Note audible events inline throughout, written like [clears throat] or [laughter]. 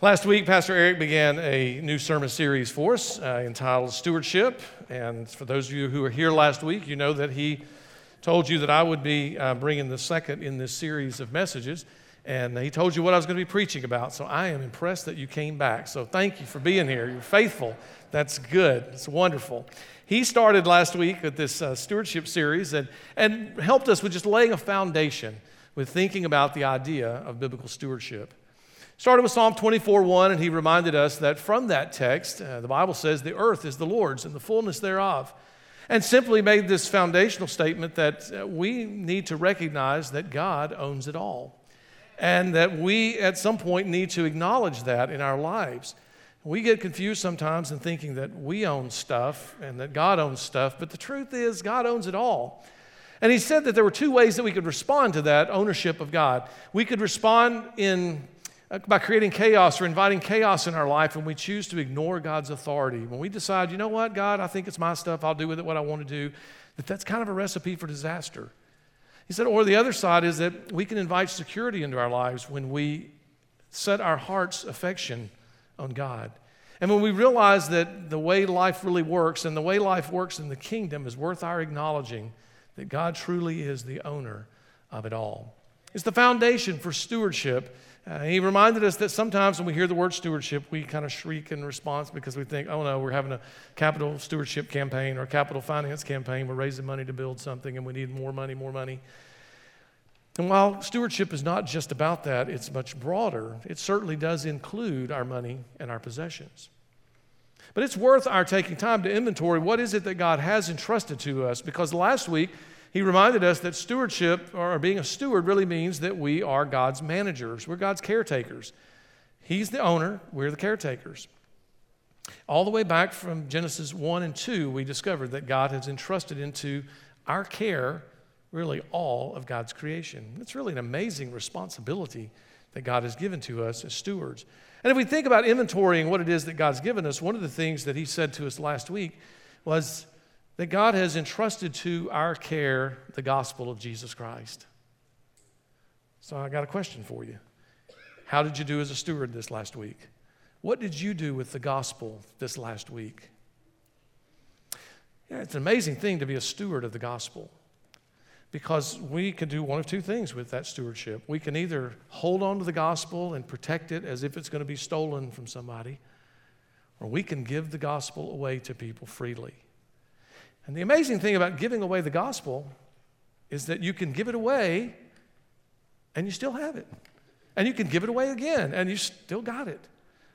Last week, Pastor Eric began a new sermon series for us uh, entitled Stewardship. And for those of you who were here last week, you know that he told you that I would be uh, bringing the second in this series of messages. And he told you what I was going to be preaching about. So I am impressed that you came back. So thank you for being here. You're faithful. That's good. It's wonderful. He started last week with this uh, stewardship series and, and helped us with just laying a foundation with thinking about the idea of biblical stewardship. Started with Psalm 24 1, and he reminded us that from that text, uh, the Bible says, the earth is the Lord's and the fullness thereof. And simply made this foundational statement that uh, we need to recognize that God owns it all. And that we, at some point, need to acknowledge that in our lives. We get confused sometimes in thinking that we own stuff and that God owns stuff, but the truth is, God owns it all. And he said that there were two ways that we could respond to that ownership of God. We could respond in Uh, by creating chaos or inviting chaos in our life when we choose to ignore God's authority. When we decide, you know what, God, I think it's my stuff, I'll do with it what I want to do, that that's kind of a recipe for disaster. He said, or the other side is that we can invite security into our lives when we set our heart's affection on God. And when we realize that the way life really works and the way life works in the kingdom is worth our acknowledging that God truly is the owner of it all. It's the foundation for stewardship uh, he reminded us that sometimes when we hear the word stewardship, we kind of shriek in response because we think, oh no, we're having a capital stewardship campaign or a capital finance campaign. We're raising money to build something and we need more money, more money. And while stewardship is not just about that, it's much broader. It certainly does include our money and our possessions. But it's worth our taking time to inventory what is it that God has entrusted to us because last week he reminded us that stewardship, or being a steward, really means that we are God's managers. We're God's caretakers. He's the owner, we're the caretakers. All the way back from Genesis 1 and 2, we discovered that God has entrusted into our care really all of God's creation. It's really an amazing responsibility that God has given to us as stewards. And if we think about inventorying what it is that God's given us, one of the things that He said to us last week was that God has entrusted to our care the gospel of Jesus Christ. So I got a question for you. How did you do as a steward this last week? What did you do with the gospel this last week? Yeah, it's an amazing thing to be a steward of the gospel because we can do one of two things with that stewardship. We can either hold on to the gospel and protect it as if it's going to be stolen from somebody, or we can give the gospel away to people freely. And the amazing thing about giving away the gospel is that you can give it away and you still have it. And you can give it away again and you still got it.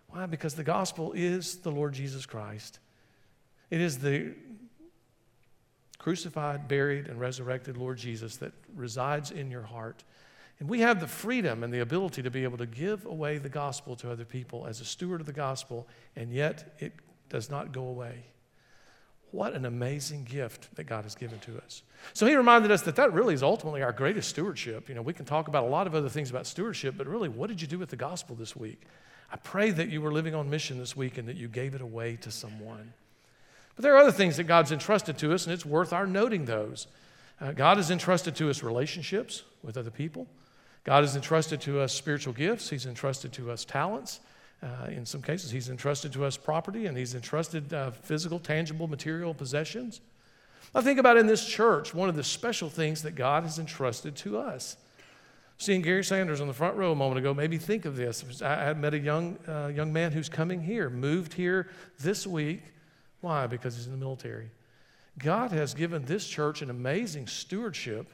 Why? Because the gospel is the Lord Jesus Christ. It is the crucified, buried, and resurrected Lord Jesus that resides in your heart. And we have the freedom and the ability to be able to give away the gospel to other people as a steward of the gospel, and yet it does not go away. What an amazing gift that God has given to us. So he reminded us that that really is ultimately our greatest stewardship. You know, we can talk about a lot of other things about stewardship, but really, what did you do with the gospel this week? I pray that you were living on mission this week and that you gave it away to someone. But there are other things that God's entrusted to us, and it's worth our noting those. Uh, God has entrusted to us relationships with other people. God has entrusted to us spiritual gifts. He's entrusted to us talents. Uh, in some cases, he's entrusted to us property and he's entrusted uh, physical, tangible, material possessions. I think about in this church, one of the special things that God has entrusted to us. Seeing Gary Sanders on the front row a moment ago made me think of this. I, met a young, uh, young man who's coming here, moved here this week. Why? Because he's in the military. God has given this church an amazing stewardship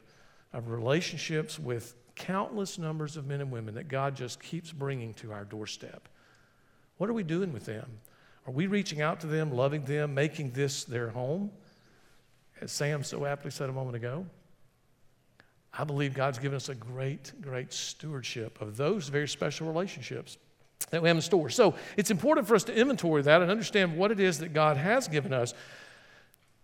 of relationships with countless numbers of men and women that God just keeps bringing to our doorstep. What are we doing with them? Are we reaching out to them, loving them, making this their home? As Sam so aptly said a moment ago, I believe God's given us a great, great stewardship of those very special relationships that we have in store. So it's important for us to inventory that and understand what it is that God has given us.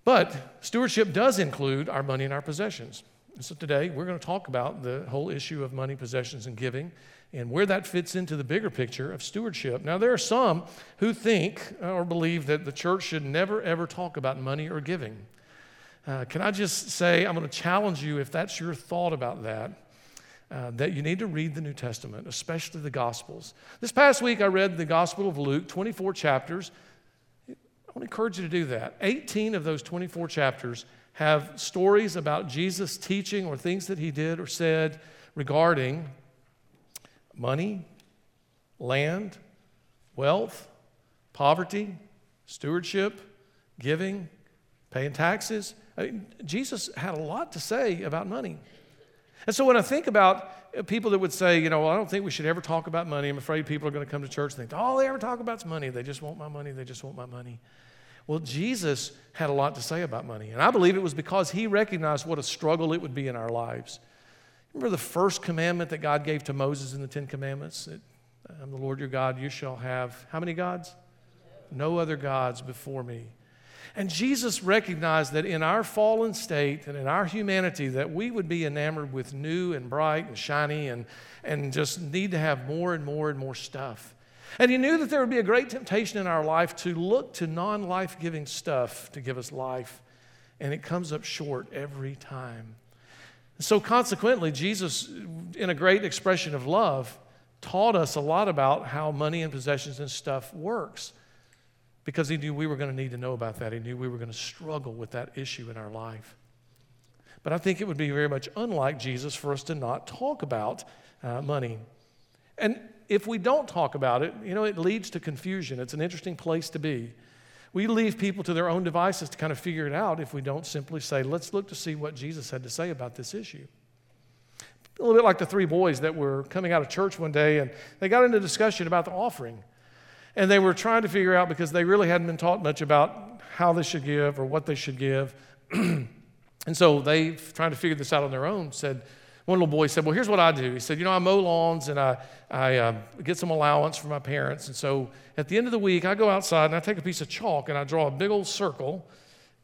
But stewardship does include our money and our possessions. So today we're going to talk about the whole issue of money, possessions, and giving and where that fits into the bigger picture of stewardship. Now, there are some who think or believe that the church should never, ever talk about money or giving. Uh, can I just say, I'm going to challenge you if that's your thought about that. uh, that you need to read the New Testament, especially the Gospels. This past week, I read the Gospel of Luke, 24 chapters. I want to encourage you to do that. 18 of those 24 chapters have stories about Jesus teaching or things that he did or said regarding money, land, wealth, poverty, stewardship, giving, paying taxes. I mean, Jesus had a lot to say about money. And so when I think about people that would say, you know, well, I don't think we should ever talk about money, I'm afraid people are going to come to church and think, all they ever talk about is money. They just want my money. They just want my money. Well, Jesus had a lot to say about money. And I believe it was because he recognized what a struggle it would be in our lives. Remember the first commandment that God gave to Moses in the Ten Commandments? That, I'm the Lord your God, you shall have how many gods? No other gods before me. And Jesus recognized that in our fallen state and in our humanity that we would be enamored with new and bright and shiny and, and just need to have more and more and more stuff. And he knew that there would be a great temptation in our life to look to non life giving stuff to give us life. And it comes up short every time. So, consequently, Jesus, in a great expression of love, taught us a lot about how money and possessions and stuff works because he knew we were going to need to know about that. He knew we were going to struggle with that issue in our life. But I think it would be very much unlike Jesus for us to not talk about uh, money. And if we don't talk about it, you know, it leads to confusion. It's an interesting place to be. We leave people to their own devices to kind of figure it out if we don't simply say, let's look to see what Jesus had to say about this issue. A little bit like the three boys that were coming out of church one day and they got into discussion about the offering. And they were trying to figure out because they really hadn't been taught much about how they should give or what they should give. [clears throat] and so they, trying to figure this out on their own, said, one little boy said, Well, here's what I do. He said, You know, I mow lawns and I, I uh, get some allowance from my parents. And so at the end of the week, I go outside and I take a piece of chalk and I draw a big old circle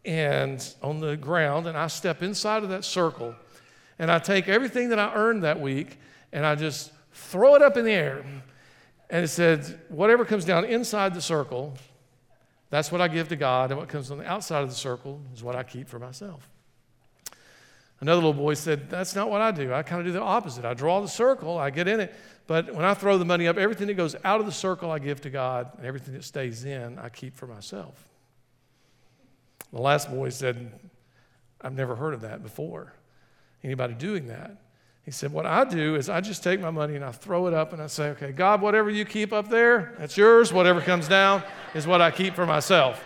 and on the ground and I step inside of that circle and I take everything that I earned that week and I just throw it up in the air. And it said, Whatever comes down inside the circle, that's what I give to God. And what comes on the outside of the circle is what I keep for myself. Another little boy said, That's not what I do. I kind of do the opposite. I draw the circle, I get in it, but when I throw the money up, everything that goes out of the circle I give to God, and everything that stays in I keep for myself. The last boy said, I've never heard of that before. Anybody doing that? He said, What I do is I just take my money and I throw it up and I say, Okay, God, whatever you keep up there, that's yours. Whatever comes down is what I keep for myself.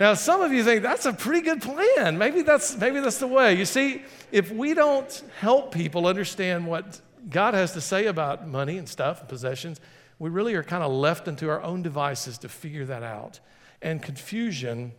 Now, some of you think that's a pretty good plan. Maybe that's, maybe that's the way. You see, if we don't help people understand what God has to say about money and stuff and possessions, we really are kind of left into our own devices to figure that out. And confusion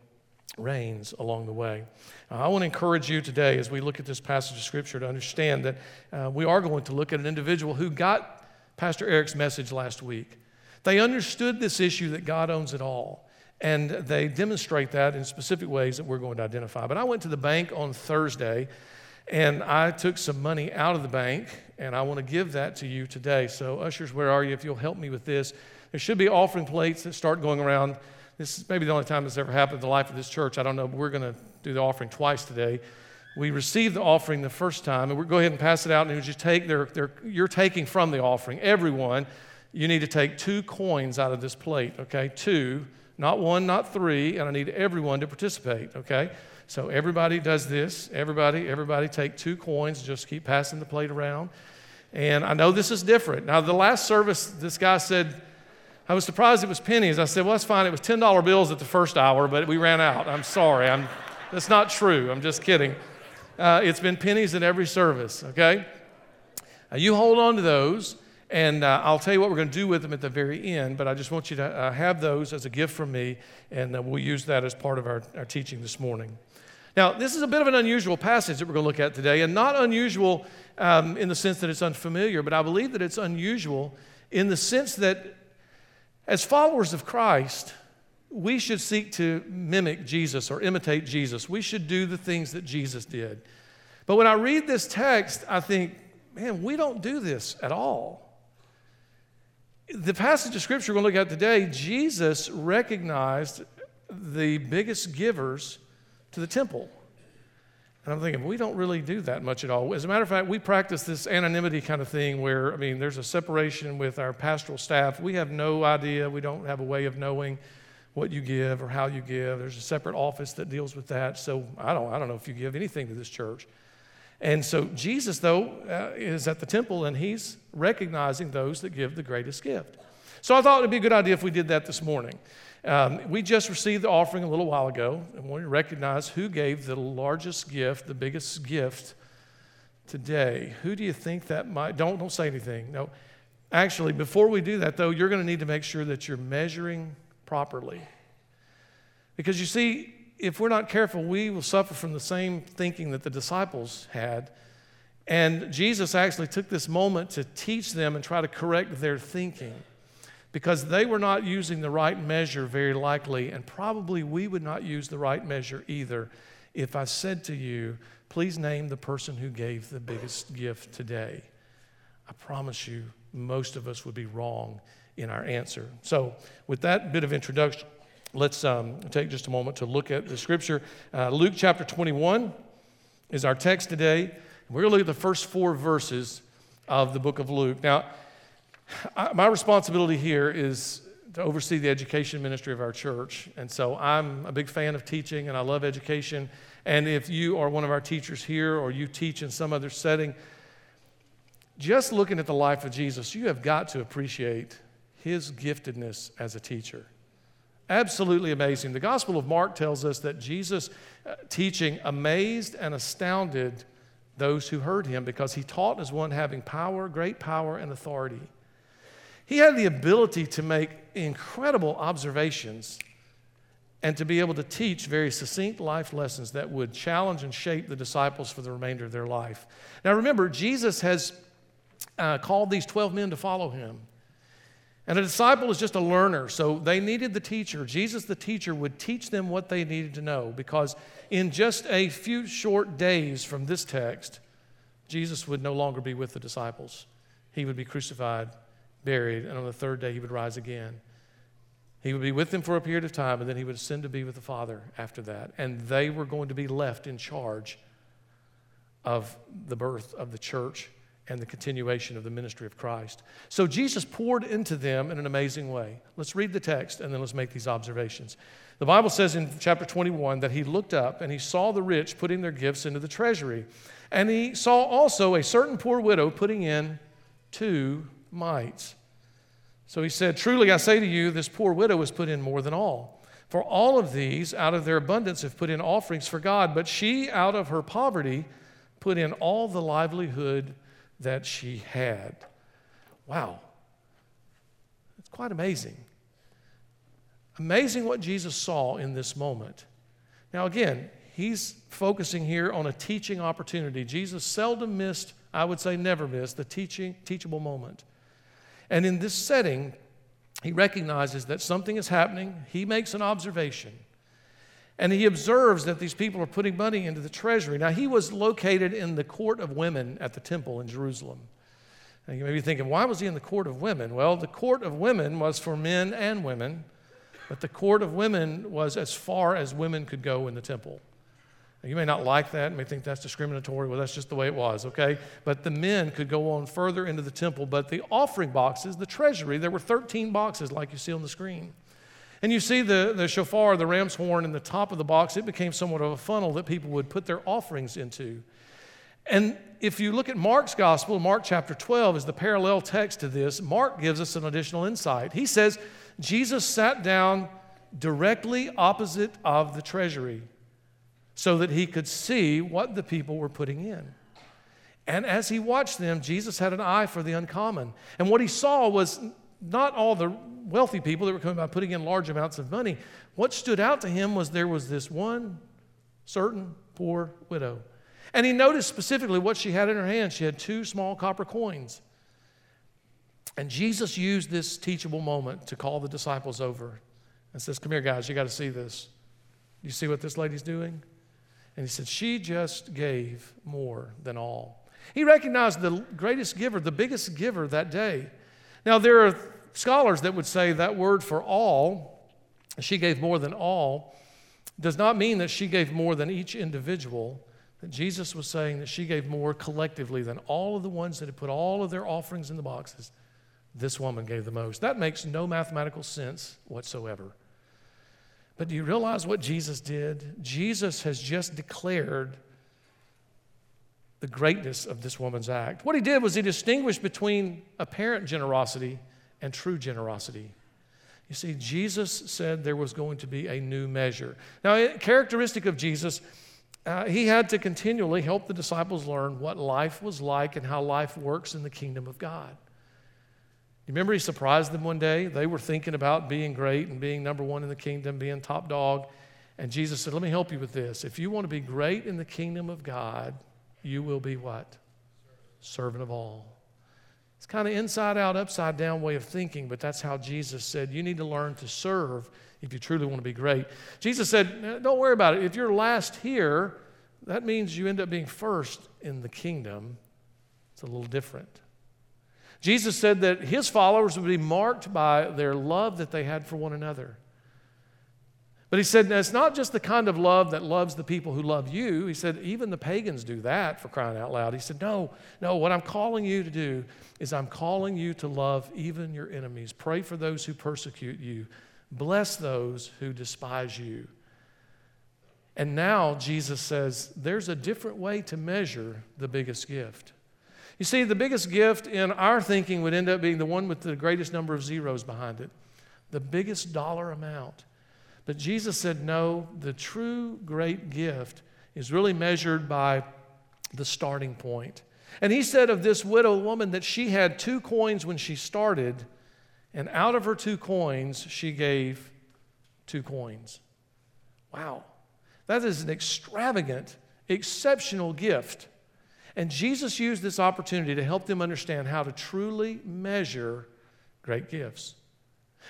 reigns along the way. I want to encourage you today as we look at this passage of Scripture to understand that uh, we are going to look at an individual who got Pastor Eric's message last week. They understood this issue that God owns it all. And they demonstrate that in specific ways that we're going to identify. But I went to the bank on Thursday and I took some money out of the bank and I want to give that to you today. So, ushers, where are you? If you'll help me with this, there should be offering plates that start going around. This is maybe the only time this ever happened in the life of this church. I don't know, we're going to do the offering twice today. We received the offering the first time, and we'll go ahead and pass it out. And you just take their, their, you're taking from the offering. Everyone, you need to take two coins out of this plate, okay? Two not one, not three, and I need everyone to participate, okay? So everybody does this. Everybody, everybody take two coins, just keep passing the plate around. And I know this is different. Now, the last service, this guy said, I was surprised it was pennies. I said, well, that's fine. It was $10 bills at the first hour, but we ran out. I'm sorry. I'm, that's not true. I'm just kidding. Uh, it's been pennies in every service, okay? Uh, you hold on to those. And uh, I'll tell you what we're going to do with them at the very end, but I just want you to uh, have those as a gift from me, and uh, we'll use that as part of our, our teaching this morning. Now, this is a bit of an unusual passage that we're going to look at today, and not unusual um, in the sense that it's unfamiliar, but I believe that it's unusual in the sense that as followers of Christ, we should seek to mimic Jesus or imitate Jesus. We should do the things that Jesus did. But when I read this text, I think, man, we don't do this at all the passage of scripture we're going to look at today, Jesus recognized the biggest givers to the temple. And I'm thinking, we don't really do that much at all. As a matter of fact, we practice this anonymity kind of thing where, I mean, there's a separation with our pastoral staff. We have no idea, we don't have a way of knowing what you give or how you give. There's a separate office that deals with that. So I don't, I don't know if you give anything to this church. And so Jesus, though, uh, is at the temple and he's recognizing those that give the greatest gift. So I thought it'd be a good idea if we did that this morning. Um, we just received the offering a little while ago, and we recognize who gave the largest gift, the biggest gift today. Who do you think that might? Don't don't say anything. No, actually, before we do that, though, you're going to need to make sure that you're measuring properly, because you see, if we're not careful, we will suffer from the same thinking that the disciples had. And Jesus actually took this moment to teach them and try to correct their thinking because they were not using the right measure, very likely, and probably we would not use the right measure either if I said to you, please name the person who gave the biggest gift today. I promise you, most of us would be wrong in our answer. So, with that bit of introduction, let's um, take just a moment to look at the scripture. Uh, Luke chapter 21 is our text today. We're going to look at the first four verses of the book of Luke. Now, I, my responsibility here is to oversee the education ministry of our church. And so I'm a big fan of teaching and I love education. And if you are one of our teachers here or you teach in some other setting, just looking at the life of Jesus, you have got to appreciate his giftedness as a teacher. Absolutely amazing. The Gospel of Mark tells us that Jesus' uh, teaching amazed and astounded those who heard him because he taught as one having power, great power, and authority. He had the ability to make incredible observations and to be able to teach very succinct life lessons that would challenge and shape the disciples for the remainder of their life. Now, remember, Jesus has uh, called these 12 men to follow him. And a disciple is just a learner, so they needed the teacher. Jesus, the teacher, would teach them what they needed to know because in just a few short days from this text, Jesus would no longer be with the disciples. He would be crucified buried, and on the third day he would rise again. He would be with them for a period of time, and then he would ascend to be with the Father after that. And they were going to be left in charge of the birth of the church and the continuation of the ministry of Christ. So Jesus poured into them in an amazing way. Let's read the text and then let's make these observations. The Bible says in chapter 21 that he looked up and he saw the rich putting their gifts into the treasury. And he saw also a certain poor widow putting in two mites. So he said, Truly I say to you, this poor widow has put in more than all. For all of these, out of their abundance, have put in offerings for God, but she, out of her poverty, put in all the livelihood that she had. Wow. It's quite amazing. Amazing what Jesus saw in this moment. Now, again, he's focusing here on a teaching opportunity. Jesus seldom missed, I would say never missed, the teaching, teachable moment. And in this setting, he recognizes that something is happening. He makes an observation. And he observes that these people are putting money into the treasury. Now, he was located in the court of women at the temple in Jerusalem. Now, you may be thinking, why was he in the court of women? Well, the court of women was for men and women, but the court of women was as far as women could go in the temple. You may not like that, you may think that's discriminatory. Well, that's just the way it was, okay? But the men could go on further into the temple. But the offering boxes, the treasury, there were 13 boxes like you see on the screen. And you see the, the shofar, the ram's horn, in the top of the box, it became somewhat of a funnel that people would put their offerings into. And if you look at Mark's gospel, Mark chapter 12 is the parallel text to this. Mark gives us an additional insight. He says, Jesus sat down directly opposite of the treasury so that he could see what the people were putting in. And as he watched them, Jesus had an eye for the uncommon. And what he saw was not all the wealthy people that were coming by putting in large amounts of money. What stood out to him was there was this one certain poor widow. And he noticed specifically what she had in her hand. She had two small copper coins. And Jesus used this teachable moment to call the disciples over and says, Come here, guys, you got to see this. You see what this lady's doing? And he said, She just gave more than all. He recognized the greatest giver, the biggest giver that day. Now, there are scholars that would say that word for all, she gave more than all, does not mean that she gave more than each individual, that Jesus was saying that she gave more collectively than all of the ones that had put all of their offerings in the boxes. This woman gave the most. That makes no mathematical sense whatsoever. But do you realize what Jesus did? Jesus has just declared the greatness of this woman's act. What he did was he distinguished between apparent generosity and true generosity. You see, Jesus said there was going to be a new measure. Now, characteristic of Jesus, uh, he had to continually help the disciples learn what life was like and how life works in the kingdom of God. You remember he surprised them one day? They were thinking about being great and being number one in the kingdom, being top dog. And Jesus said, Let me help you with this. If you want to be great in the kingdom of God, you will be what? Servant of all. It's kind of inside out, upside down way of thinking, but that's how Jesus said you need to learn to serve if you truly want to be great. Jesus said, Don't worry about it. If you're last here, that means you end up being first in the kingdom. It's a little different. Jesus said that his followers would be marked by their love that they had for one another. But he said, it's not just the kind of love that loves the people who love you. He said, even the pagans do that for crying out loud. He said, no, no, what I'm calling you to do is I'm calling you to love even your enemies. Pray for those who persecute you, bless those who despise you. And now Jesus says, there's a different way to measure the biggest gift. You see, the biggest gift in our thinking would end up being the one with the greatest number of zeros behind it, the biggest dollar amount. But Jesus said, no, the true great gift is really measured by the starting point. And he said of this widow woman that she had two coins when she started, and out of her two coins, she gave two coins. Wow. That is an extravagant, exceptional gift. And Jesus used this opportunity to help them understand how to truly measure great gifts.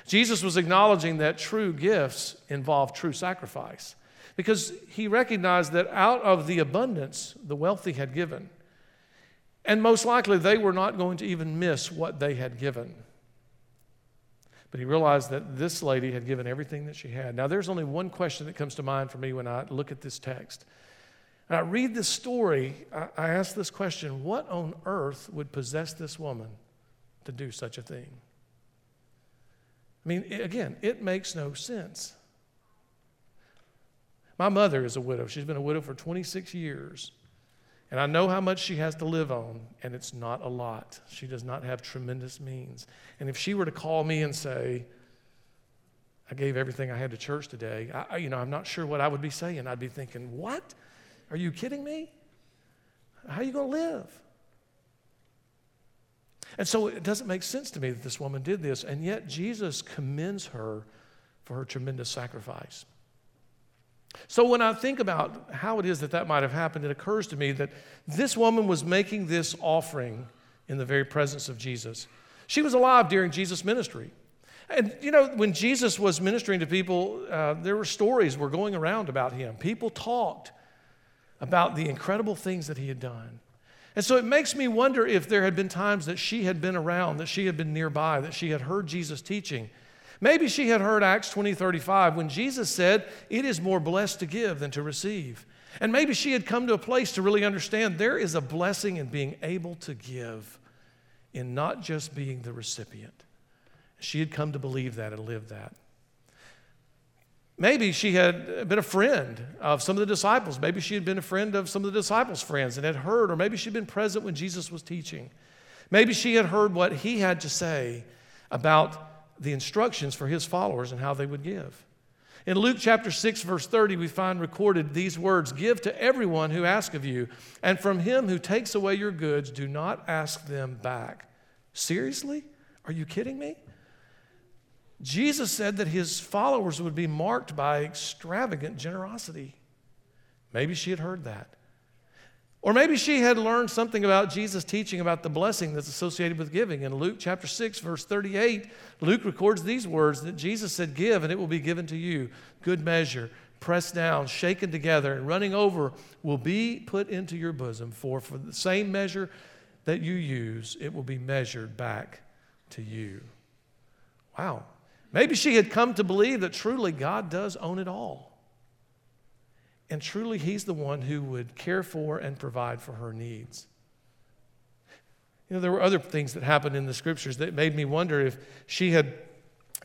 Jesus was acknowledging that true gifts involve true sacrifice because he recognized that out of the abundance the wealthy had given, and most likely they were not going to even miss what they had given. But he realized that this lady had given everything that she had. Now, there's only one question that comes to mind for me when I look at this text. And I read this story, I, ask this question what on earth would possess this woman to do such a thing? I mean, again, it makes no sense. My mother is a widow. She's been a widow for 26 years. And I know how much she has to live on, and it's not a lot. She does not have tremendous means. And if she were to call me and say, I gave everything I had to church today, I, you know, I'm not sure what I would be saying. I'd be thinking, what? Are you kidding me? How are you going to live? And so it doesn't make sense to me that this woman did this, and yet Jesus commends her for her tremendous sacrifice. So when I think about how it is that that might have happened, it occurs to me that this woman was making this offering in the very presence of Jesus. She was alive during Jesus' ministry. And you know, when Jesus was ministering to people, uh, there were stories were going around about him. People talked about the incredible things that he had done. And so it makes me wonder if there had been times that she had been around, that she had been nearby, that she had heard Jesus teaching. Maybe she had heard Acts 20 35 when Jesus said, It is more blessed to give than to receive. And maybe she had come to a place to really understand there is a blessing in being able to give, in not just being the recipient. She had come to believe that and live that. Maybe she had been a friend of some of the disciples. Maybe she had been a friend of some of the disciples' friends and had heard, or maybe she'd been present when Jesus was teaching. Maybe she had heard what he had to say about the instructions for his followers and how they would give. In Luke chapter 6, verse 30, we find recorded these words Give to everyone who asks of you, and from him who takes away your goods, do not ask them back. Seriously? Are you kidding me? Jesus said that his followers would be marked by extravagant generosity. Maybe she had heard that. Or maybe she had learned something about Jesus' teaching about the blessing that's associated with giving. In Luke chapter 6, verse 38, Luke records these words that Jesus said, Give, and it will be given to you. Good measure, pressed down, shaken together, and running over will be put into your bosom. For for the same measure that you use, it will be measured back to you. Wow. Maybe she had come to believe that truly God does own it all. And truly, He's the one who would care for and provide for her needs. You know, there were other things that happened in the scriptures that made me wonder if she had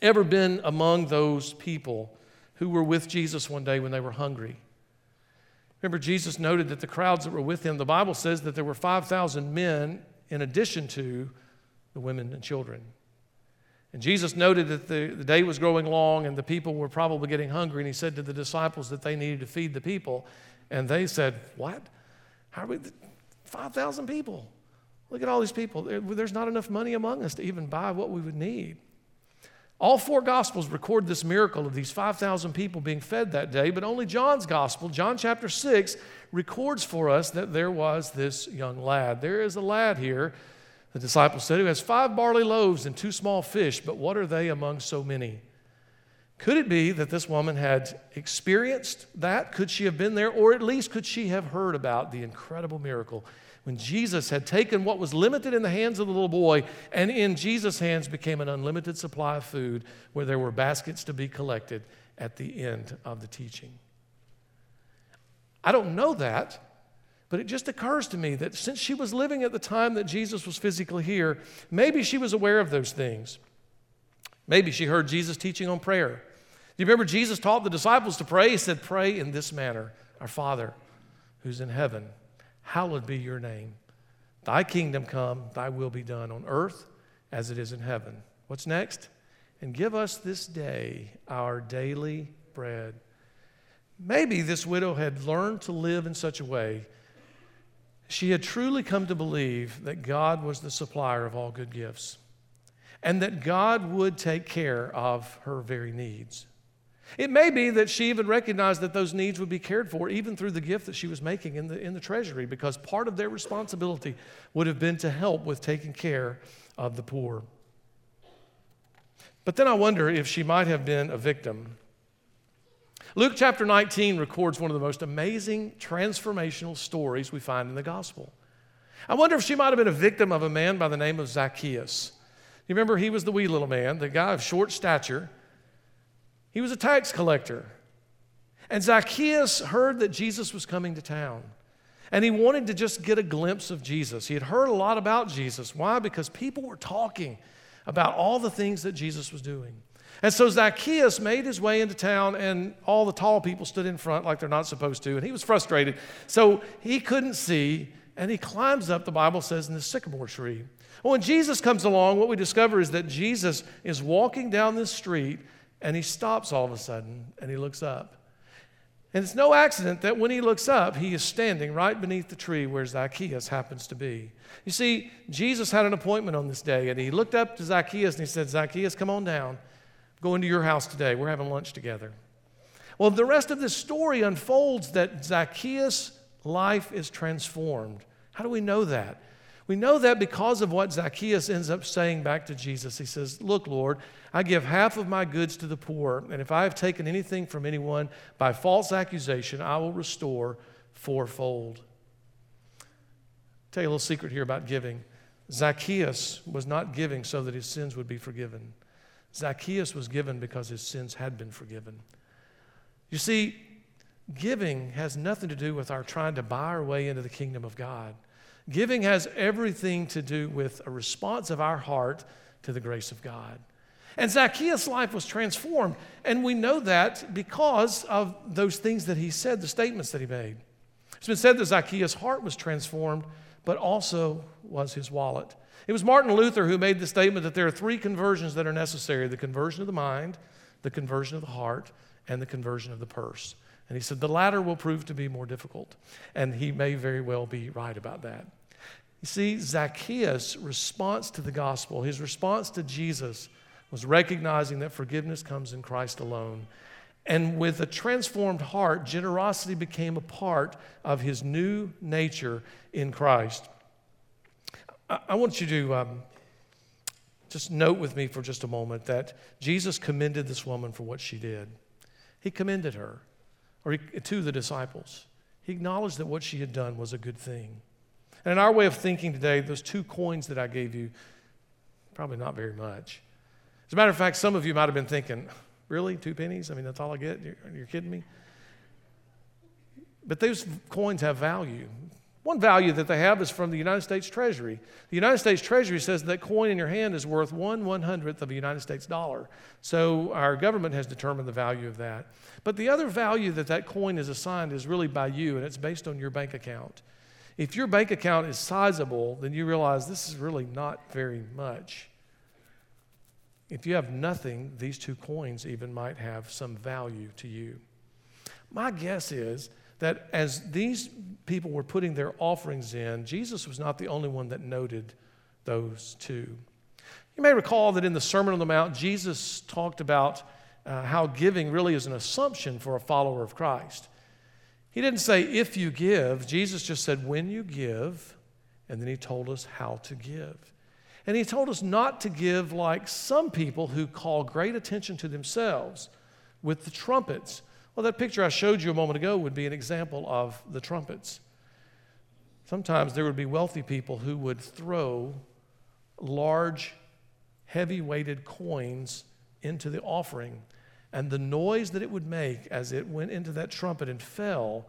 ever been among those people who were with Jesus one day when they were hungry. Remember, Jesus noted that the crowds that were with him, the Bible says that there were 5,000 men in addition to the women and children. And Jesus noted that the, the day was growing long and the people were probably getting hungry. And he said to the disciples that they needed to feed the people. And they said, What? How are we? 5,000 people. Look at all these people. There's not enough money among us to even buy what we would need. All four Gospels record this miracle of these 5,000 people being fed that day, but only John's Gospel, John chapter 6, records for us that there was this young lad. There is a lad here, the disciples said, who has five barley loaves and two small fish, but what are they among so many? Could it be that this woman had experienced that? Could she have been there? Or at least could she have heard about the incredible miracle when Jesus had taken what was limited in the hands of the little boy and in Jesus' hands became an unlimited supply of food where there were baskets to be collected at the end of the teaching. I don't know that, but it just occurs to me that since she was living at the time that Jesus was physically here, maybe she was aware of those things. Maybe she heard Jesus teaching on prayer. Do you remember Jesus taught the disciples to pray? He said, Pray in this manner Our Father who's in heaven Hallowed be your name. Thy kingdom come, thy will be done on earth as it is in heaven. What's next? And give us this day our daily bread. Maybe this widow had learned to live in such a way. She had truly come to believe that God was the supplier of all good gifts and that God would take care of her very needs. It may be that she even recognized that those needs would be cared for even through the gift that she was making in the, in the treasury, because part of their responsibility would have been to help with taking care of the poor. But then I wonder if she might have been a victim. Luke chapter 19 records one of the most amazing transformational stories we find in the gospel. I wonder if she might have been a victim of a man by the name of Zacchaeus. You remember he was the wee little man, the guy of short stature he was a tax collector. And Zacchaeus heard that Jesus was coming to town. And he wanted to just get a glimpse of Jesus. He had heard a lot about Jesus. Why? Because people were talking about all the things that Jesus was doing. And so Zacchaeus made his way into town, and all the tall people stood in front like they're not supposed to. And he was frustrated. So he couldn't see, and he climbs up, the Bible says, in the sycamore tree. Well, when Jesus comes along, what we discover is that Jesus is walking down this street and he stops all of a sudden and he looks up. And it's no accident that when he looks up, he is standing right beneath the tree where Zacchaeus happens to be. You see, Jesus had an appointment on this day, and he looked up to Zacchaeus and he said, Zacchaeus, come on down. Go into your house today. We're having lunch together. Well, the rest of this story unfolds that Zacchaeus' life is transformed. How do we know that? We know that because of what Zacchaeus ends up saying back to Jesus. He says, Look, Lord, I give half of my goods to the poor, and if I have taken anything from anyone by false accusation, I will restore fourfold. I'll tell you a little secret here about giving. Zacchaeus was not giving so that his sins would be forgiven. Zacchaeus was given because his sins had been forgiven. You see, giving has nothing to do with our trying to buy our way into the kingdom of God. Giving has everything to do with a response of our heart to the grace of God. And Zacchaeus' life was transformed. And we know that because of those things that he said, the statements that he made. It's been said that Zacchaeus' heart was transformed, but also was his wallet. It was Martin Luther who made the statement that there are three conversions that are necessary the conversion of the mind, the conversion of the heart, and the conversion of the purse. And he said the latter will prove to be more difficult. And he may very well be right about that. You see, Zacchaeus' response to the gospel, his response to Jesus, was recognizing that forgiveness comes in Christ alone. And with a transformed heart, generosity became a part of his new nature in Christ. I, want you to um, just note with me for just a moment that Jesus commended this woman for what she did. He commended her or he, to the disciples. He acknowledged that what she had done was a good thing. And in our way of thinking today, those two coins that I gave you, probably not very much. As a matter of fact, some of you might have been thinking, really? Two pennies? I mean, that's all I get? You're, you're kidding me? But those coins have value. One value that they have is from the United States Treasury. The United States Treasury says that coin in your hand is worth one one hundredth of a United States dollar. So our government has determined the value of that. But the other value that that coin is assigned is really by you, and it's based on your bank account. If your bank account is sizable, then you realize this is really not very much. If you have nothing, these two coins even might have some value to you. My guess is that as these people were putting their offerings in, Jesus was not the only one that noted those two. You may recall that in the Sermon on the Mount, Jesus talked about uh, how giving really is an assumption for a follower of Christ. He didn't say if you give, Jesus just said when you give, and then he told us how to give. And he told us not to give like some people who call great attention to themselves with the trumpets well, that picture I showed you a moment ago would be an example of the trumpets. Sometimes there would be wealthy people who would throw large, heavy weighted coins into the offering, and the noise that it would make as it went into that trumpet and fell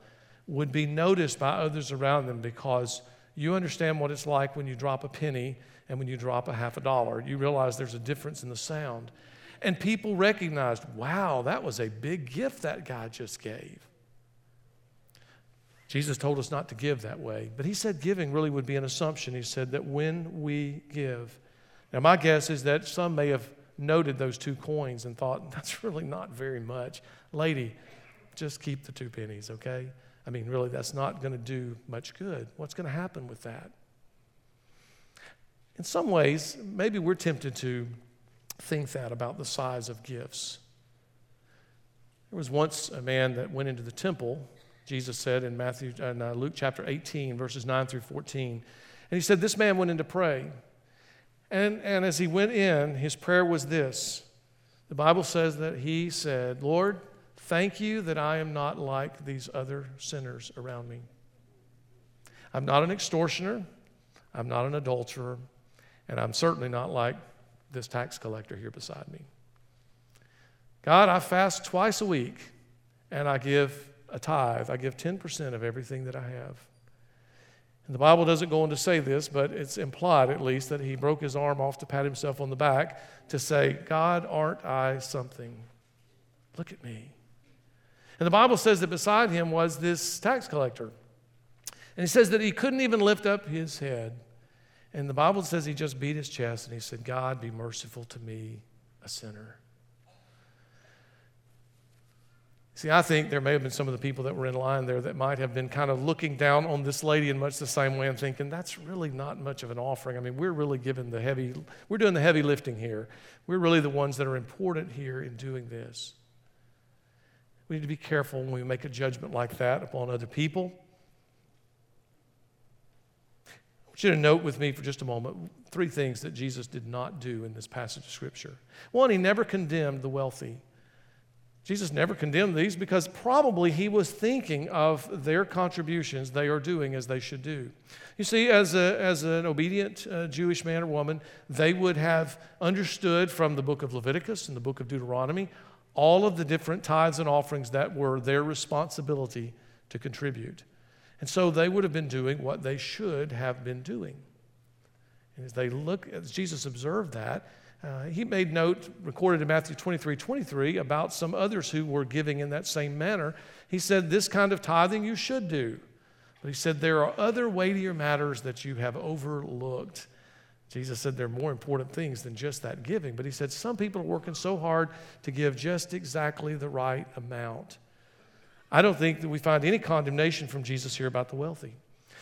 would be noticed by others around them because you understand what it's like when you drop a penny and when you drop a half a dollar. You realize there's a difference in the sound. And people recognized, wow, that was a big gift that guy just gave. Jesus told us not to give that way, but he said giving really would be an assumption. He said that when we give, now my guess is that some may have noted those two coins and thought, [laughs] that's really not very much. Lady, just keep the two pennies, okay? I mean, really, that's not going to do much good. What's going to happen with that? In some ways, maybe we're tempted to think that about the size of gifts. There was once a man that went into the temple, Jesus said in Matthew in uh, Luke chapter 18, verses 9 through 14. And he said, This man went in to pray. And, and as he went in, his prayer was this. The Bible says that he said, Lord, thank you that I am not like these other sinners around me. I'm not an extortioner, I'm not an adulterer, and I'm certainly not like this tax collector here beside me. God, I fast twice a week and I give a tithe. I give 10% of everything that I have. And the Bible doesn't go on to say this, but it's implied at least that he broke his arm off to pat himself on the back to say, God, aren't I something? Look at me. And the Bible says that beside him was this tax collector. And he says that he couldn't even lift up his head. And the Bible says he just beat his chest and he said, God, be merciful to me, a sinner. See, I think there may have been some of the people that were in line there that might have been kind of looking down on this lady in much the same way and thinking, that's really not much of an offering. I mean, we're really giving the heavy, we're doing the heavy lifting here. We're really the ones that are important here in doing this. We need to be careful when we make a judgment like that upon other people. Want you to note with me for just a moment three things that Jesus did not do in this passage of Scripture. One, he never condemned the wealthy. Jesus never condemned these because probably he was thinking of their contributions they are doing as they should do. You see, as, a, as an obedient uh, Jewish man or woman, they would have understood from the book of Leviticus and the book of Deuteronomy all of the different tithes and offerings that were their responsibility to contribute. And so they would have been doing what they should have been doing. And as they look, as Jesus observed that, uh, he made note, recorded in Matthew 23 23, about some others who were giving in that same manner. He said, This kind of tithing you should do. But he said, There are other weightier matters that you have overlooked. Jesus said there are more important things than just that giving. But he said, Some people are working so hard to give just exactly the right amount. I don't think that we find any condemnation from Jesus here about the wealthy.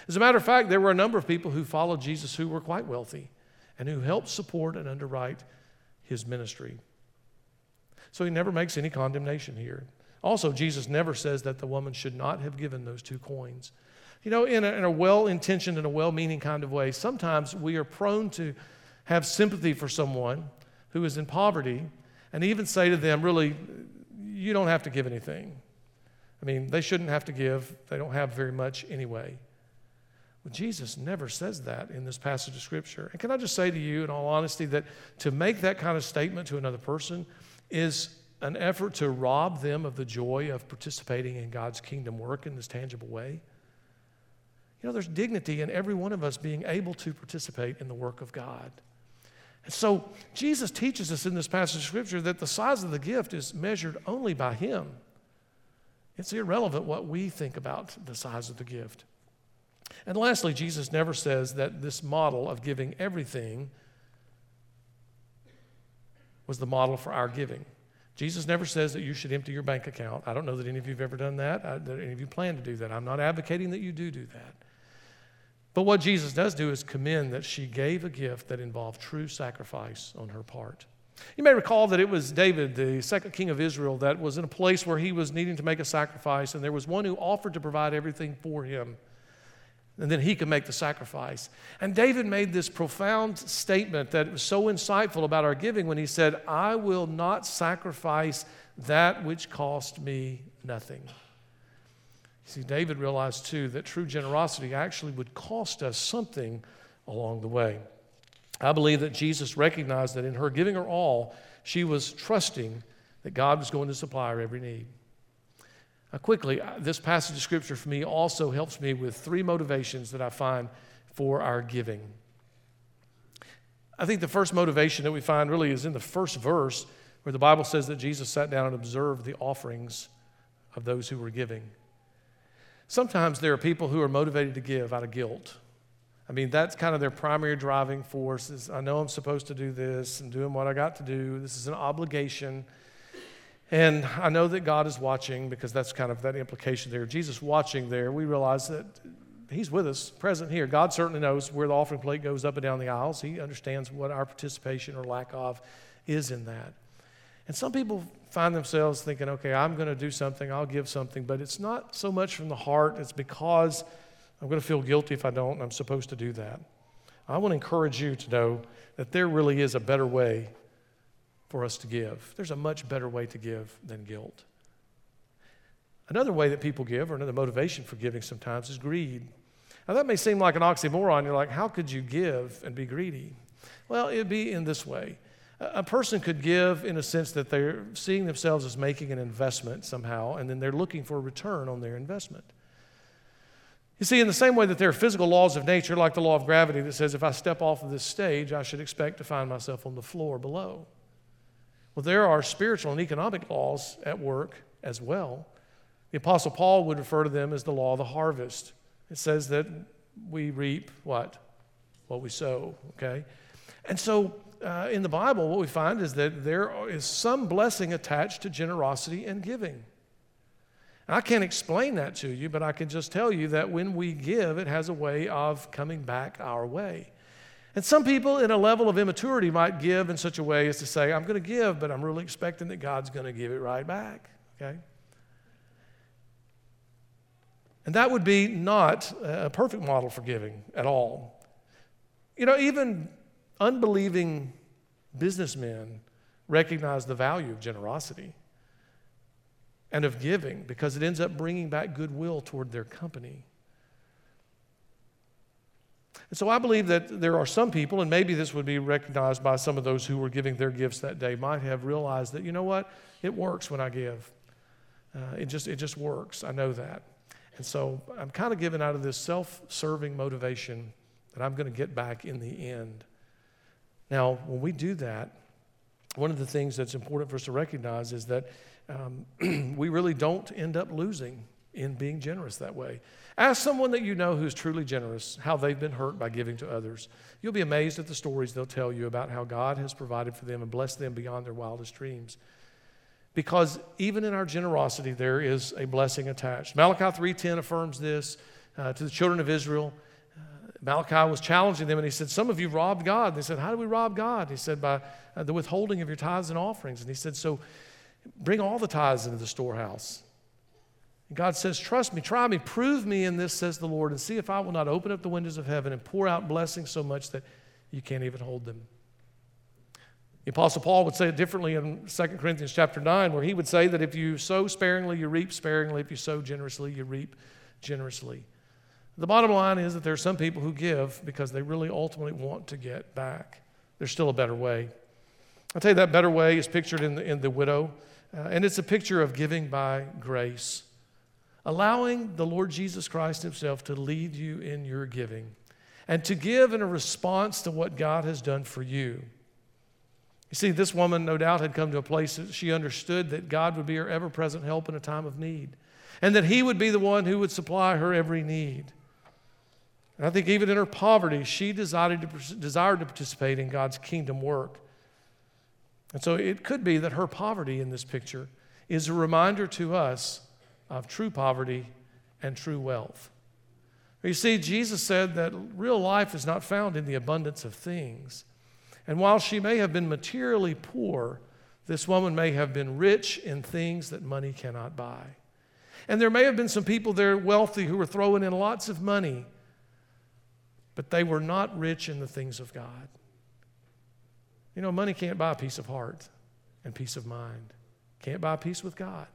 As a matter of fact, there were a number of people who followed Jesus who were quite wealthy and who helped support and underwrite his ministry. So he never makes any condemnation here. Also, Jesus never says that the woman should not have given those two coins. You know, in a, in a well intentioned and a well meaning kind of way, sometimes we are prone to have sympathy for someone who is in poverty and even say to them, really, you don't have to give anything. I mean, they shouldn't have to give, they don't have very much anyway. Well, Jesus never says that in this passage of Scripture. And can I just say to you, in all honesty, that to make that kind of statement to another person is an effort to rob them of the joy of participating in God's kingdom work in this tangible way? You know, there's dignity in every one of us being able to participate in the work of God. And so Jesus teaches us in this passage of Scripture that the size of the gift is measured only by Him. It's irrelevant what we think about the size of the gift. And lastly, Jesus never says that this model of giving everything was the model for our giving. Jesus never says that you should empty your bank account. I don't know that any of you have ever done that, I, that any of you plan to do that. I'm not advocating that you do do that. But what Jesus does do is commend that she gave a gift that involved true sacrifice on her part. You may recall that it was David, the second king of Israel, that was in a place where he was needing to make a sacrifice, and there was one who offered to provide everything for him. And then he could make the sacrifice. And David made this profound statement that was so insightful about our giving when he said, I will not sacrifice that which cost me nothing. See, David realized too that true generosity actually would cost us something along the way. I believe that Jesus recognized that in her giving her all, she was trusting that God was going to supply her every need. Now, quickly, uh, this passage of scripture for me also helps me with three motivations that I find for our giving. I think the first motivation that we find really is in the first verse where the Bible says that Jesus sat down and observed the offerings of those who were giving. Sometimes there are people who are motivated to give out of guilt. I mean, that's kind of their primary driving force is I know I'm supposed to do this and doing what I got to do. This is an obligation. And I know that God is watching because that's kind of that implication there. Jesus watching there, we realize that He's with us, present here. God certainly knows where the offering plate goes up and down the aisles. He understands what our participation or lack of is in that. And some people find themselves thinking, okay, I'm going to do something, I'll give something, but it's not so much from the heart, it's because I'm going to feel guilty if I don't, I'm supposed to do that. I want to encourage you to know that there really is a better way for us to give. There's a much better way to give than guilt. Another way that people give, or another motivation for giving sometimes, is greed. Now, that may seem like an oxymoron. You're like, how could you give and be greedy? Well, it'd be in this way a person could give in a sense that they're seeing themselves as making an investment somehow, and then they're looking for a return on their investment. You see, in the same way that there are physical laws of nature, like the law of gravity, that says if I step off of this stage, I should expect to find myself on the floor below. Well, there are spiritual and economic laws at work as well. The Apostle Paul would refer to them as the law of the harvest. It says that we reap what? What we sow, okay? And so uh, in the Bible, what we find is that there is some blessing attached to generosity and giving. I can't explain that to you, but I can just tell you that when we give, it has a way of coming back our way. And some people in a level of immaturity might give in such a way as to say, I'm going to give, but I'm really expecting that God's going to give it right back. Okay? And that would be not a perfect model for giving at all. You know, even unbelieving businessmen recognize the value of generosity and of giving because it ends up bringing back goodwill toward their company. And so I believe that there are some people, and maybe this would be recognized by some of those who were giving their gifts that day, might have realized that, you know what, it works when I give. Uh, it, just, it just works. I know that. And so I'm kind of giving out of this self serving motivation that I'm going to get back in the end. Now, when we do that, one of the things that's important for us to recognize is that um, [clears throat] we really don't end up losing in being generous that way. Ask someone that you know who's truly generous how they've been hurt by giving to others. You'll be amazed at the stories they'll tell you about how God has provided for them and blessed them beyond their wildest dreams. Because even in our generosity, there is a blessing attached. Malachi 3:10 affirms this uh, to the children of Israel. Malachi was challenging them and he said, Some of you robbed God. They said, How do we rob God? He said, By uh, the withholding of your tithes and offerings. And he said, So bring all the tithes into the storehouse. And God says, Trust me, try me, prove me in this, says the Lord, and see if I will not open up the windows of heaven and pour out blessings so much that you can't even hold them. The Apostle Paul would say it differently in 2 Corinthians chapter 9, where he would say that if you sow sparingly, you reap sparingly. If you sow generously, you reap generously. The bottom line is that there are some people who give because they really ultimately want to get back. There's still a better way. I'll tell you that better way is pictured in the, in the widow. Uh, and it's a picture of giving by grace, allowing the Lord Jesus Christ Himself to lead you in your giving and to give in a response to what God has done for you. You see, this woman, no doubt, had come to a place that she understood that God would be her ever present help in a time of need and that He would be the one who would supply her every need. And I think even in her poverty, she desired to, desired to participate in God's kingdom work. And so it could be that her poverty in this picture is a reminder to us of true poverty and true wealth. You see, Jesus said that real life is not found in the abundance of things. And while she may have been materially poor, this woman may have been rich in things that money cannot buy. And there may have been some people there wealthy who were throwing in lots of money, but they were not rich in the things of God. You know, money can't buy peace of heart and peace of mind, can't buy peace with God.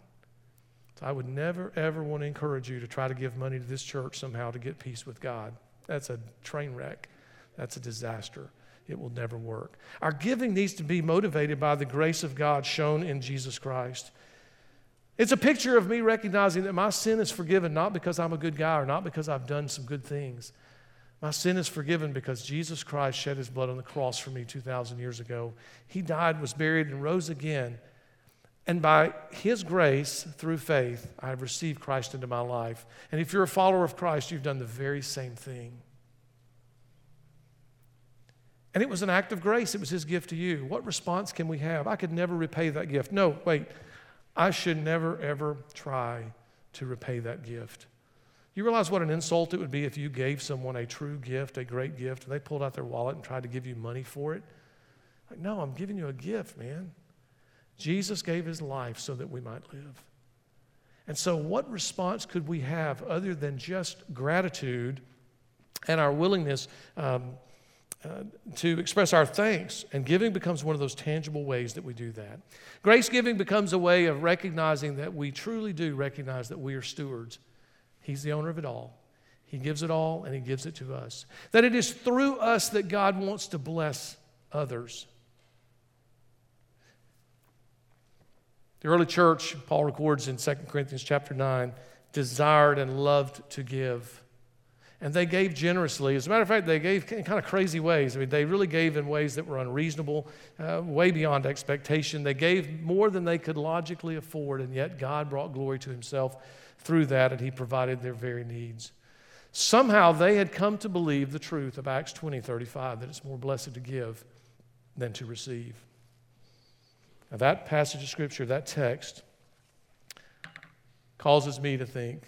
So I would never, ever want to encourage you to try to give money to this church somehow to get peace with God. That's a train wreck, that's a disaster. It will never work. Our giving needs to be motivated by the grace of God shown in Jesus Christ. It's a picture of me recognizing that my sin is forgiven not because I'm a good guy or not because I've done some good things, my sin is forgiven because Jesus Christ shed his blood on the cross for me 2,000 years ago. He died, was buried, and rose again. And by his grace, through faith, I have received Christ into my life. And if you're a follower of Christ, you've done the very same thing. And it was an act of grace, it was his gift to you. What response can we have? I could never repay that gift. No, wait, I should never, ever try to repay that gift. You realize what an insult it would be if you gave someone a true gift, a great gift, and they pulled out their wallet and tried to give you money for it? Like, no, I'm giving you a gift, man. Jesus gave his life so that we might live. And so, what response could we have other than just gratitude and our willingness um, uh, to express our thanks? And giving becomes one of those tangible ways that we do that. Grace giving becomes a way of recognizing that we truly do recognize that we are stewards He's the owner of it all. He gives it all and He gives it to us. That it is through us that God wants to bless others. The early church, Paul records in 2 Corinthians chapter 9, desired and loved to give. And they gave generously. As a matter of fact, they gave in kind of crazy ways. I mean, they really gave in ways that were unreasonable, uh, way beyond expectation. They gave more than they could logically afford, and yet God brought glory to Himself through that, and He provided their very needs. Somehow they had come to believe the truth of Acts 20 35, that it's more blessed to give than to receive. Now, that passage of Scripture, that text, causes me to think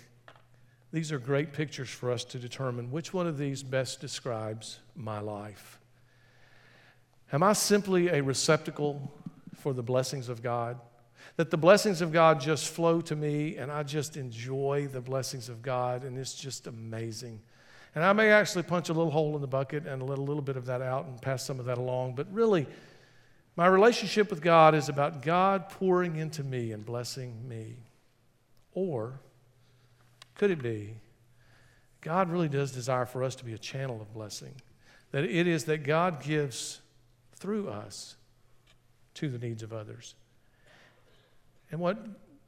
these are great pictures for us to determine which one of these best describes my life. Am I simply a receptacle for the blessings of God? That the blessings of God just flow to me and I just enjoy the blessings of God and it's just amazing. And I may actually punch a little hole in the bucket and let a little bit of that out and pass some of that along, but really, my relationship with God is about God pouring into me and blessing me. Or could it be God really does desire for us to be a channel of blessing? That it is that God gives through us to the needs of others. And what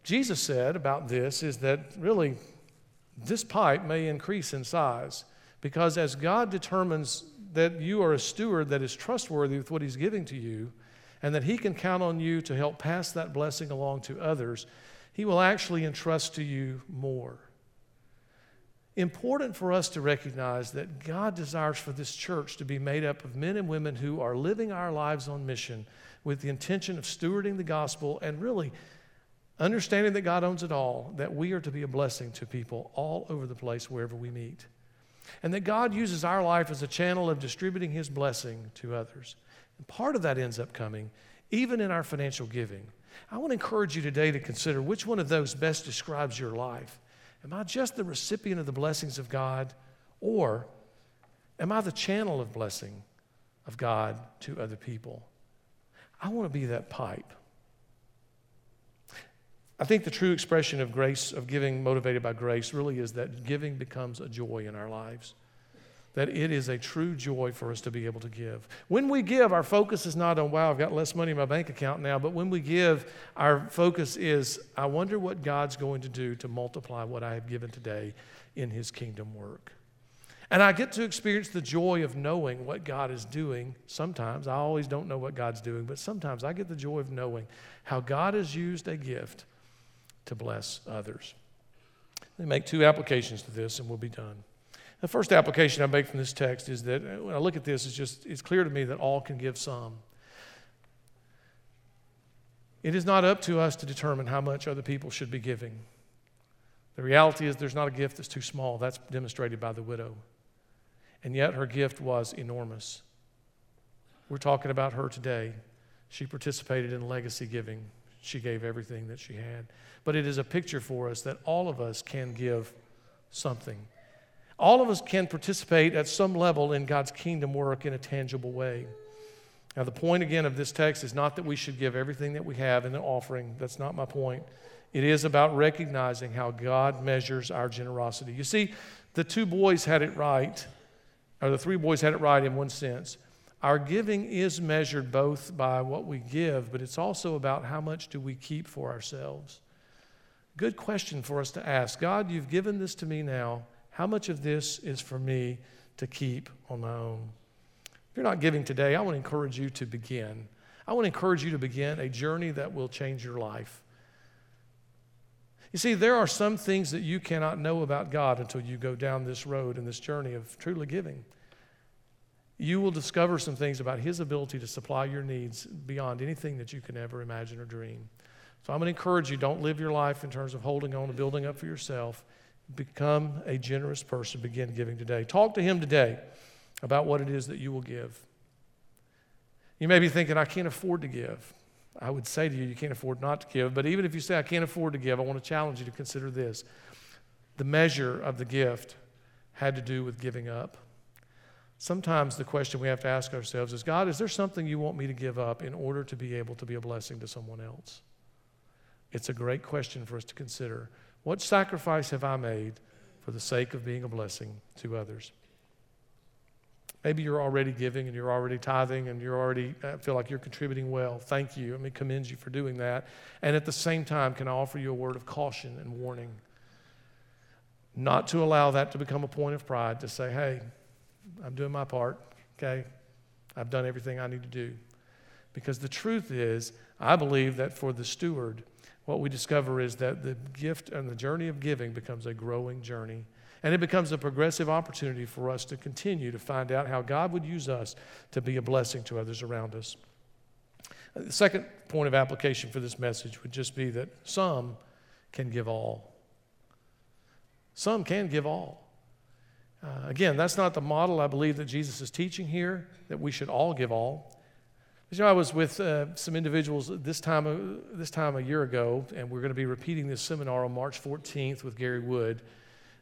Jesus said about this is that really this pipe may increase in size because as God determines that you are a steward that is trustworthy with what He's giving to you and that He can count on you to help pass that blessing along to others, He will actually entrust to you more. Important for us to recognize that God desires for this church to be made up of men and women who are living our lives on mission with the intention of stewarding the gospel and really Understanding that God owns it all, that we are to be a blessing to people all over the place wherever we meet. And that God uses our life as a channel of distributing His blessing to others. And part of that ends up coming even in our financial giving. I want to encourage you today to consider which one of those best describes your life. Am I just the recipient of the blessings of God, or am I the channel of blessing of God to other people? I want to be that pipe. I think the true expression of grace, of giving motivated by grace, really is that giving becomes a joy in our lives. that it is a true joy for us to be able to give. When we give, our focus is not on, wow, I've got less money in my bank account now, but when we give, our focus is, I wonder what God's going to do to multiply what I have given today in His kingdom work. And I get to experience the joy of knowing what God is doing sometimes. I always don't know what God's doing, but sometimes I get the joy of knowing how God has used a gift to bless others. Me make two applications to this and we'll be done. The first application I make from this text is that uh, when I look at this, it's just it's clear to me that all can give some. It is not up to us to determine how much other people should be giving. The reality is there's not a gift that's too small. That's demonstrated by the widow. And yet her gift was enormous. We're talking about her today. She participated in legacy giving. She gave everything that she had. But it is a picture for us that all of us can give something. All of us can participate at some level in God's kingdom work in a tangible way. Now, the point again of this text is not that we should give everything that we have in the offering. That's not my point. It is about recognizing how God measures our generosity. You see, the two boys had it right, or the three boys had it right in one sense. Our giving is measured both by what we give, but it's also about how much do we keep for ourselves. Good question for us to ask God, you've given this to me now. How much of this is for me to keep on my own? If you're not giving today, I want to encourage you to begin. I want to encourage you to begin a journey that will change your life. You see, there are some things that you cannot know about God until you go down this road and this journey of truly giving. You will discover some things about His ability to supply your needs beyond anything that you can ever imagine or dream. So I'm going to encourage you don't live your life in terms of holding on and building up for yourself. Become a generous person. Begin giving today. Talk to Him today about what it is that you will give. You may be thinking, I can't afford to give. I would say to you, you can't afford not to give. But even if you say, I can't afford to give, I want to challenge you to consider this. The measure of the gift had to do with giving up. Sometimes the question we have to ask ourselves is God, is there something you want me to give up in order to be able to be a blessing to someone else? It's a great question for us to consider. What sacrifice have I made for the sake of being a blessing to others? Maybe you're already giving and you're already tithing and you're already uh, feel like you're contributing well. Thank you. Let me commend you for doing that. And at the same time, can I offer you a word of caution and warning? Not to allow that to become a point of pride to say, hey, I'm doing my part, okay? I've done everything I need to do. Because the truth is, I believe that for the steward, what we discover is that the gift and the journey of giving becomes a growing journey. And it becomes a progressive opportunity for us to continue to find out how God would use us to be a blessing to others around us. The second point of application for this message would just be that some can give all. Some can give all. Uh, again, that's not the model I believe that Jesus is teaching here, that we should all give all. You know, I was with uh, some individuals this time, uh, this time a year ago, and we're going to be repeating this seminar on March 14th with Gary Wood.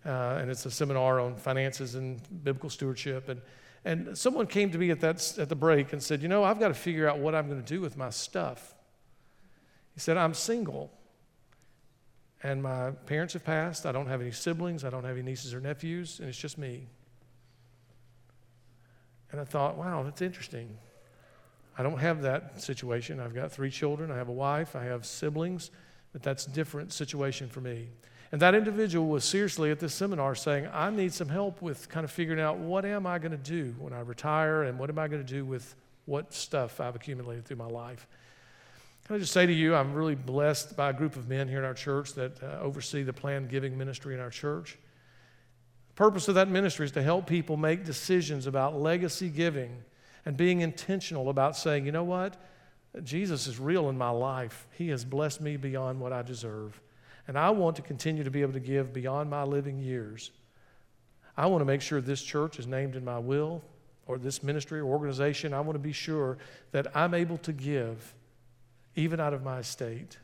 Uh, and it's a seminar on finances and biblical stewardship. And, and someone came to me at, that, at the break and said, You know, I've got to figure out what I'm going to do with my stuff. He said, I'm single. And my parents have passed. I don't have any siblings. I don't have any nieces or nephews. And it's just me. And I thought, wow, that's interesting. I don't have that situation. I've got three children, I have a wife, I have siblings, but that's a different situation for me. And that individual was seriously at this seminar saying, I need some help with kind of figuring out what am I going to do when I retire and what am I going to do with what stuff I've accumulated through my life. Can I just say to you, I'm really blessed by a group of men here in our church that uh, oversee the planned giving ministry in our church. The purpose of that ministry is to help people make decisions about legacy giving and being intentional about saying, you know what? Jesus is real in my life. He has blessed me beyond what I deserve. And I want to continue to be able to give beyond my living years. I want to make sure this church is named in my will or this ministry or organization. I want to be sure that I'm able to give even out of my estate.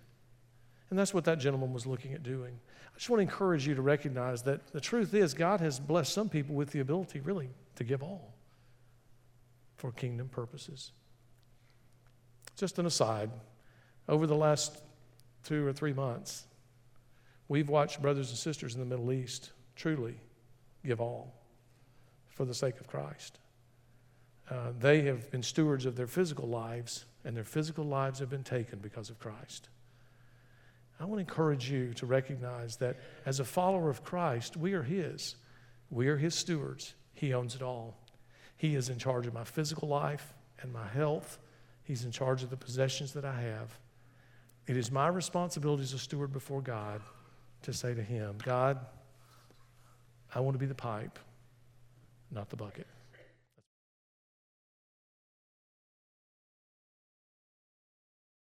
And that's what that gentleman was looking at doing. I just want to encourage you to recognize that the truth is, God has blessed some people with the ability, really, to give all for kingdom purposes. Just an aside, over the last two or three months, we've watched brothers and sisters in the Middle East truly give all for the sake of Christ. Uh, they have been stewards of their physical lives, and their physical lives have been taken because of Christ. I want to encourage you to recognize that as a follower of Christ, we are His. We are His stewards. He owns it all. He is in charge of my physical life and my health. He's in charge of the possessions that I have. It is my responsibility as a steward before God to say to Him, God, I want to be the pipe, not the bucket.